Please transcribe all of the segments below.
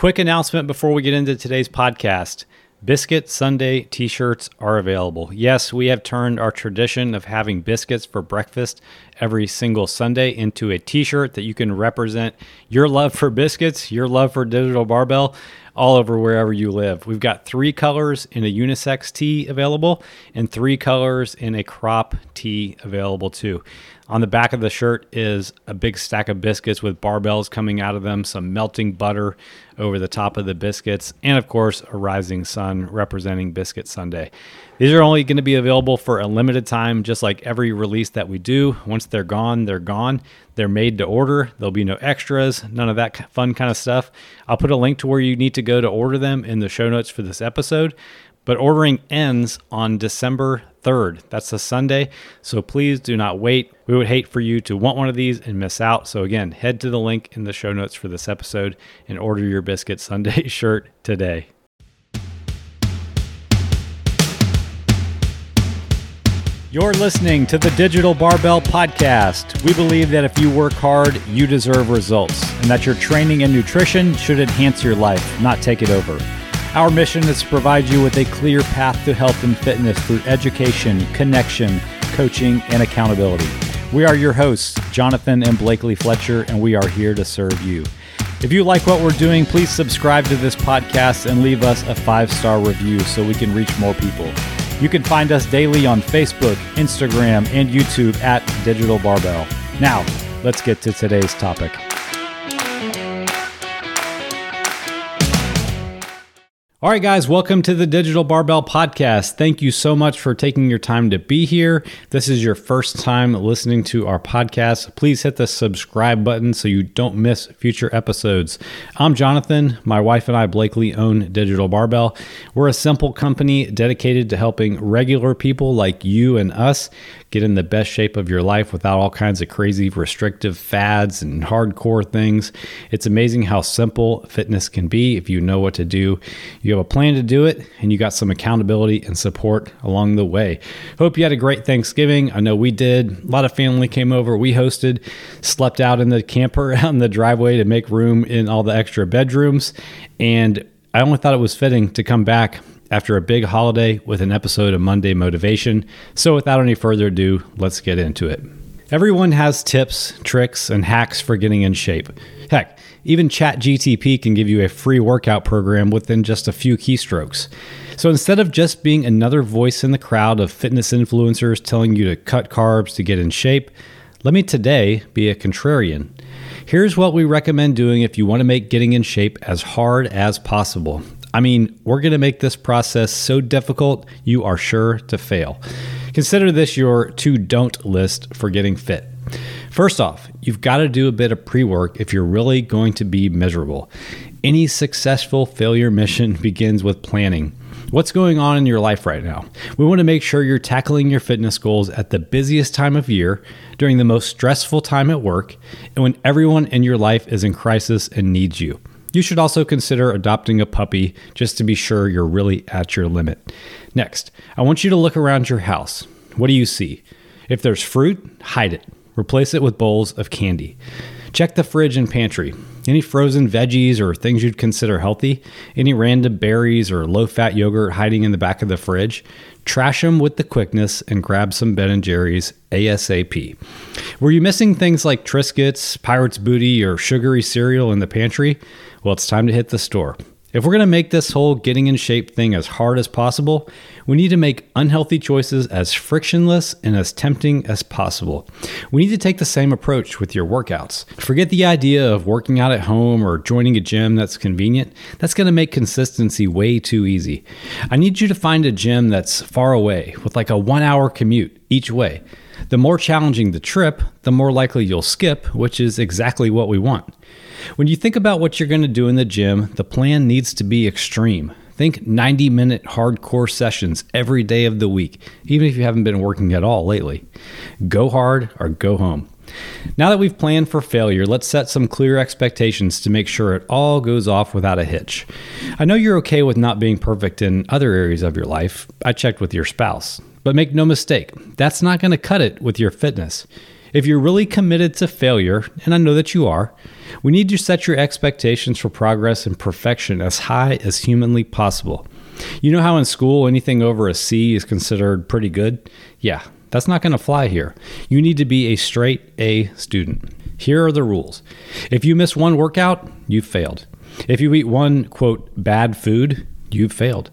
Quick announcement before we get into today's podcast. Biscuit Sunday t shirts are available. Yes, we have turned our tradition of having biscuits for breakfast every single Sunday into a t shirt that you can represent your love for biscuits, your love for digital barbell, all over wherever you live. We've got three colors in a unisex tee available and three colors in a crop tee available too. On the back of the shirt is a big stack of biscuits with barbells coming out of them, some melting butter over the top of the biscuits, and of course, a rising sun representing Biscuit Sunday. These are only going to be available for a limited time, just like every release that we do. Once they're gone, they're gone. They're made to order. There'll be no extras, none of that fun kind of stuff. I'll put a link to where you need to go to order them in the show notes for this episode. But ordering ends on December 3rd. That's a Sunday. So please do not wait. We would hate for you to want one of these and miss out. So again, head to the link in the show notes for this episode and order your Biscuit Sunday shirt today. You're listening to the Digital Barbell Podcast. We believe that if you work hard, you deserve results, and that your training and nutrition should enhance your life, not take it over. Our mission is to provide you with a clear path to health and fitness through education, connection, coaching, and accountability. We are your hosts, Jonathan and Blakely Fletcher, and we are here to serve you. If you like what we're doing, please subscribe to this podcast and leave us a five star review so we can reach more people. You can find us daily on Facebook, Instagram, and YouTube at Digital Barbell. Now, let's get to today's topic. All right, guys, welcome to the Digital Barbell Podcast. Thank you so much for taking your time to be here. This is your first time listening to our podcast. Please hit the subscribe button so you don't miss future episodes. I'm Jonathan. My wife and I, Blakely, own Digital Barbell. We're a simple company dedicated to helping regular people like you and us get in the best shape of your life without all kinds of crazy restrictive fads and hardcore things. It's amazing how simple fitness can be if you know what to do. Have a plan to do it and you got some accountability and support along the way. Hope you had a great Thanksgiving. I know we did. A lot of family came over. We hosted, slept out in the camper out in the driveway to make room in all the extra bedrooms. And I only thought it was fitting to come back after a big holiday with an episode of Monday Motivation. So, without any further ado, let's get into it. Everyone has tips, tricks, and hacks for getting in shape. Heck, even ChatGTP can give you a free workout program within just a few keystrokes. So instead of just being another voice in the crowd of fitness influencers telling you to cut carbs to get in shape, let me today be a contrarian. Here's what we recommend doing if you want to make getting in shape as hard as possible. I mean, we're going to make this process so difficult you are sure to fail. Consider this your to don't list for getting fit. First off, you've got to do a bit of pre work if you're really going to be miserable. Any successful failure mission begins with planning. What's going on in your life right now? We want to make sure you're tackling your fitness goals at the busiest time of year, during the most stressful time at work, and when everyone in your life is in crisis and needs you. You should also consider adopting a puppy just to be sure you're really at your limit. Next, I want you to look around your house. What do you see? If there's fruit, hide it. Replace it with bowls of candy. Check the fridge and pantry. Any frozen veggies or things you'd consider healthy? Any random berries or low fat yogurt hiding in the back of the fridge? Trash them with the quickness and grab some Ben and Jerry's ASAP. Were you missing things like Triscuits, Pirate's Booty, or sugary cereal in the pantry? Well, it's time to hit the store. If we're going to make this whole getting in shape thing as hard as possible, we need to make unhealthy choices as frictionless and as tempting as possible. We need to take the same approach with your workouts. Forget the idea of working out at home or joining a gym that's convenient. That's going to make consistency way too easy. I need you to find a gym that's far away with like a one hour commute each way. The more challenging the trip, the more likely you'll skip, which is exactly what we want. When you think about what you're going to do in the gym, the plan needs to be extreme. Think 90 minute hardcore sessions every day of the week, even if you haven't been working at all lately. Go hard or go home. Now that we've planned for failure, let's set some clear expectations to make sure it all goes off without a hitch. I know you're okay with not being perfect in other areas of your life. I checked with your spouse. But make no mistake, that's not going to cut it with your fitness. If you're really committed to failure, and I know that you are, we need to set your expectations for progress and perfection as high as humanly possible. You know how in school anything over a C is considered pretty good? Yeah, that's not going to fly here. You need to be a straight A student. Here are the rules. If you miss one workout, you've failed. If you eat one, quote, bad food, you've failed.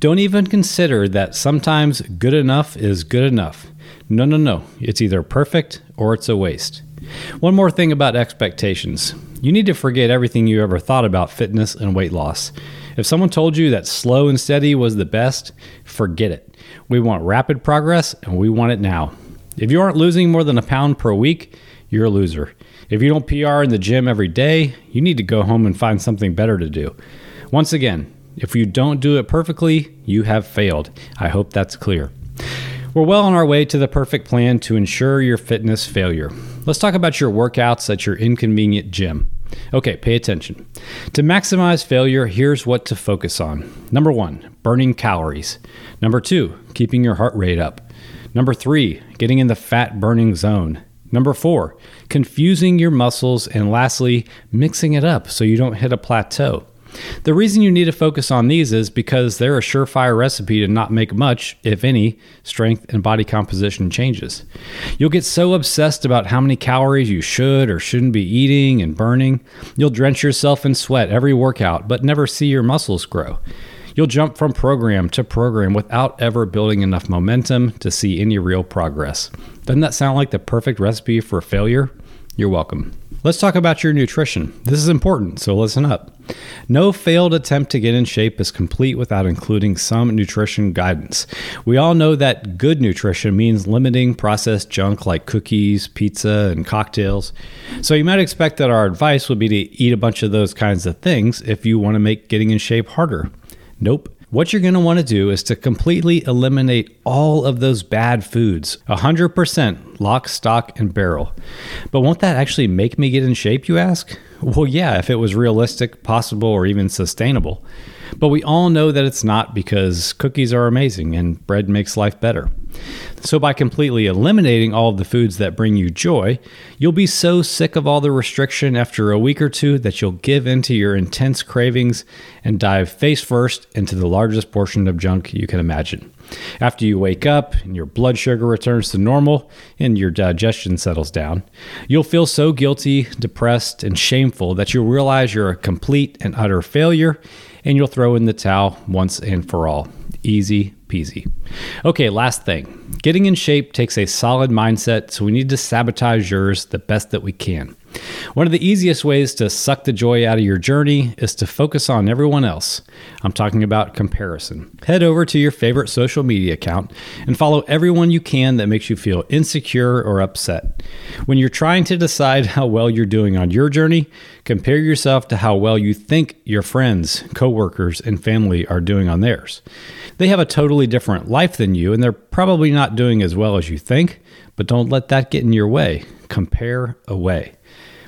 Don't even consider that sometimes good enough is good enough. No, no, no. It's either perfect or it's a waste. One more thing about expectations you need to forget everything you ever thought about fitness and weight loss. If someone told you that slow and steady was the best, forget it. We want rapid progress and we want it now. If you aren't losing more than a pound per week, you're a loser. If you don't PR in the gym every day, you need to go home and find something better to do. Once again, if you don't do it perfectly, you have failed. I hope that's clear. We're well on our way to the perfect plan to ensure your fitness failure. Let's talk about your workouts at your inconvenient gym. Okay, pay attention. To maximize failure, here's what to focus on. Number one, burning calories. Number two, keeping your heart rate up. Number three, getting in the fat burning zone. Number four, confusing your muscles. And lastly, mixing it up so you don't hit a plateau. The reason you need to focus on these is because they're a surefire recipe to not make much, if any, strength and body composition changes. You'll get so obsessed about how many calories you should or shouldn't be eating and burning, you'll drench yourself in sweat every workout, but never see your muscles grow. You'll jump from program to program without ever building enough momentum to see any real progress. Doesn't that sound like the perfect recipe for failure? You're welcome. Let's talk about your nutrition. This is important, so listen up. No failed attempt to get in shape is complete without including some nutrition guidance. We all know that good nutrition means limiting processed junk like cookies, pizza, and cocktails. So you might expect that our advice would be to eat a bunch of those kinds of things if you want to make getting in shape harder. Nope. What you're going to want to do is to completely eliminate all of those bad foods, 100% lock, stock, and barrel. But won't that actually make me get in shape, you ask? Well, yeah, if it was realistic, possible, or even sustainable. But we all know that it's not because cookies are amazing and bread makes life better. So, by completely eliminating all of the foods that bring you joy, you'll be so sick of all the restriction after a week or two that you'll give into your intense cravings and dive face first into the largest portion of junk you can imagine. After you wake up and your blood sugar returns to normal and your digestion settles down, you'll feel so guilty, depressed, and shameful that you'll realize you're a complete and utter failure and you'll throw in the towel once and for all. Easy peasy. Okay, last thing. Getting in shape takes a solid mindset, so we need to sabotage yours the best that we can. One of the easiest ways to suck the joy out of your journey is to focus on everyone else. I'm talking about comparison. Head over to your favorite social media account and follow everyone you can that makes you feel insecure or upset. When you're trying to decide how well you're doing on your journey, compare yourself to how well you think your friends, coworkers, and family are doing on theirs. They have a totally different life than you, and they're probably not doing as well as you think, but don't let that get in your way. Compare away.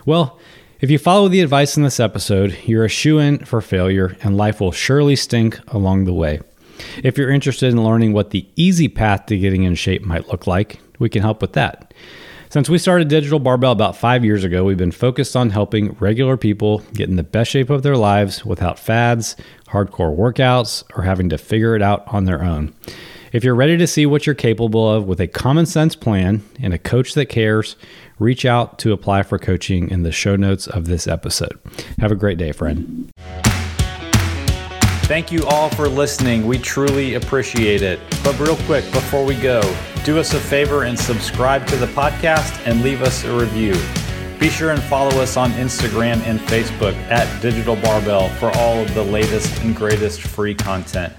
Well, if you follow the advice in this episode, you're a shoe in for failure, and life will surely stink along the way. If you're interested in learning what the easy path to getting in shape might look like, we can help with that. Since we started Digital Barbell about five years ago, we've been focused on helping regular people get in the best shape of their lives without fads, hardcore workouts, or having to figure it out on their own. If you're ready to see what you're capable of with a common sense plan and a coach that cares, reach out to apply for coaching in the show notes of this episode. Have a great day, friend. Thank you all for listening. We truly appreciate it. But, real quick, before we go, do us a favor and subscribe to the podcast and leave us a review. Be sure and follow us on Instagram and Facebook at Digital Barbell for all of the latest and greatest free content.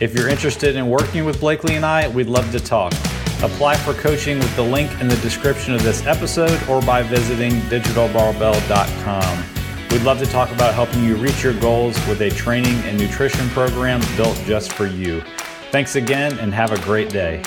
If you're interested in working with Blakely and I, we'd love to talk. Apply for coaching with the link in the description of this episode or by visiting digitalbarbell.com. We'd love to talk about helping you reach your goals with a training and nutrition program built just for you. Thanks again and have a great day.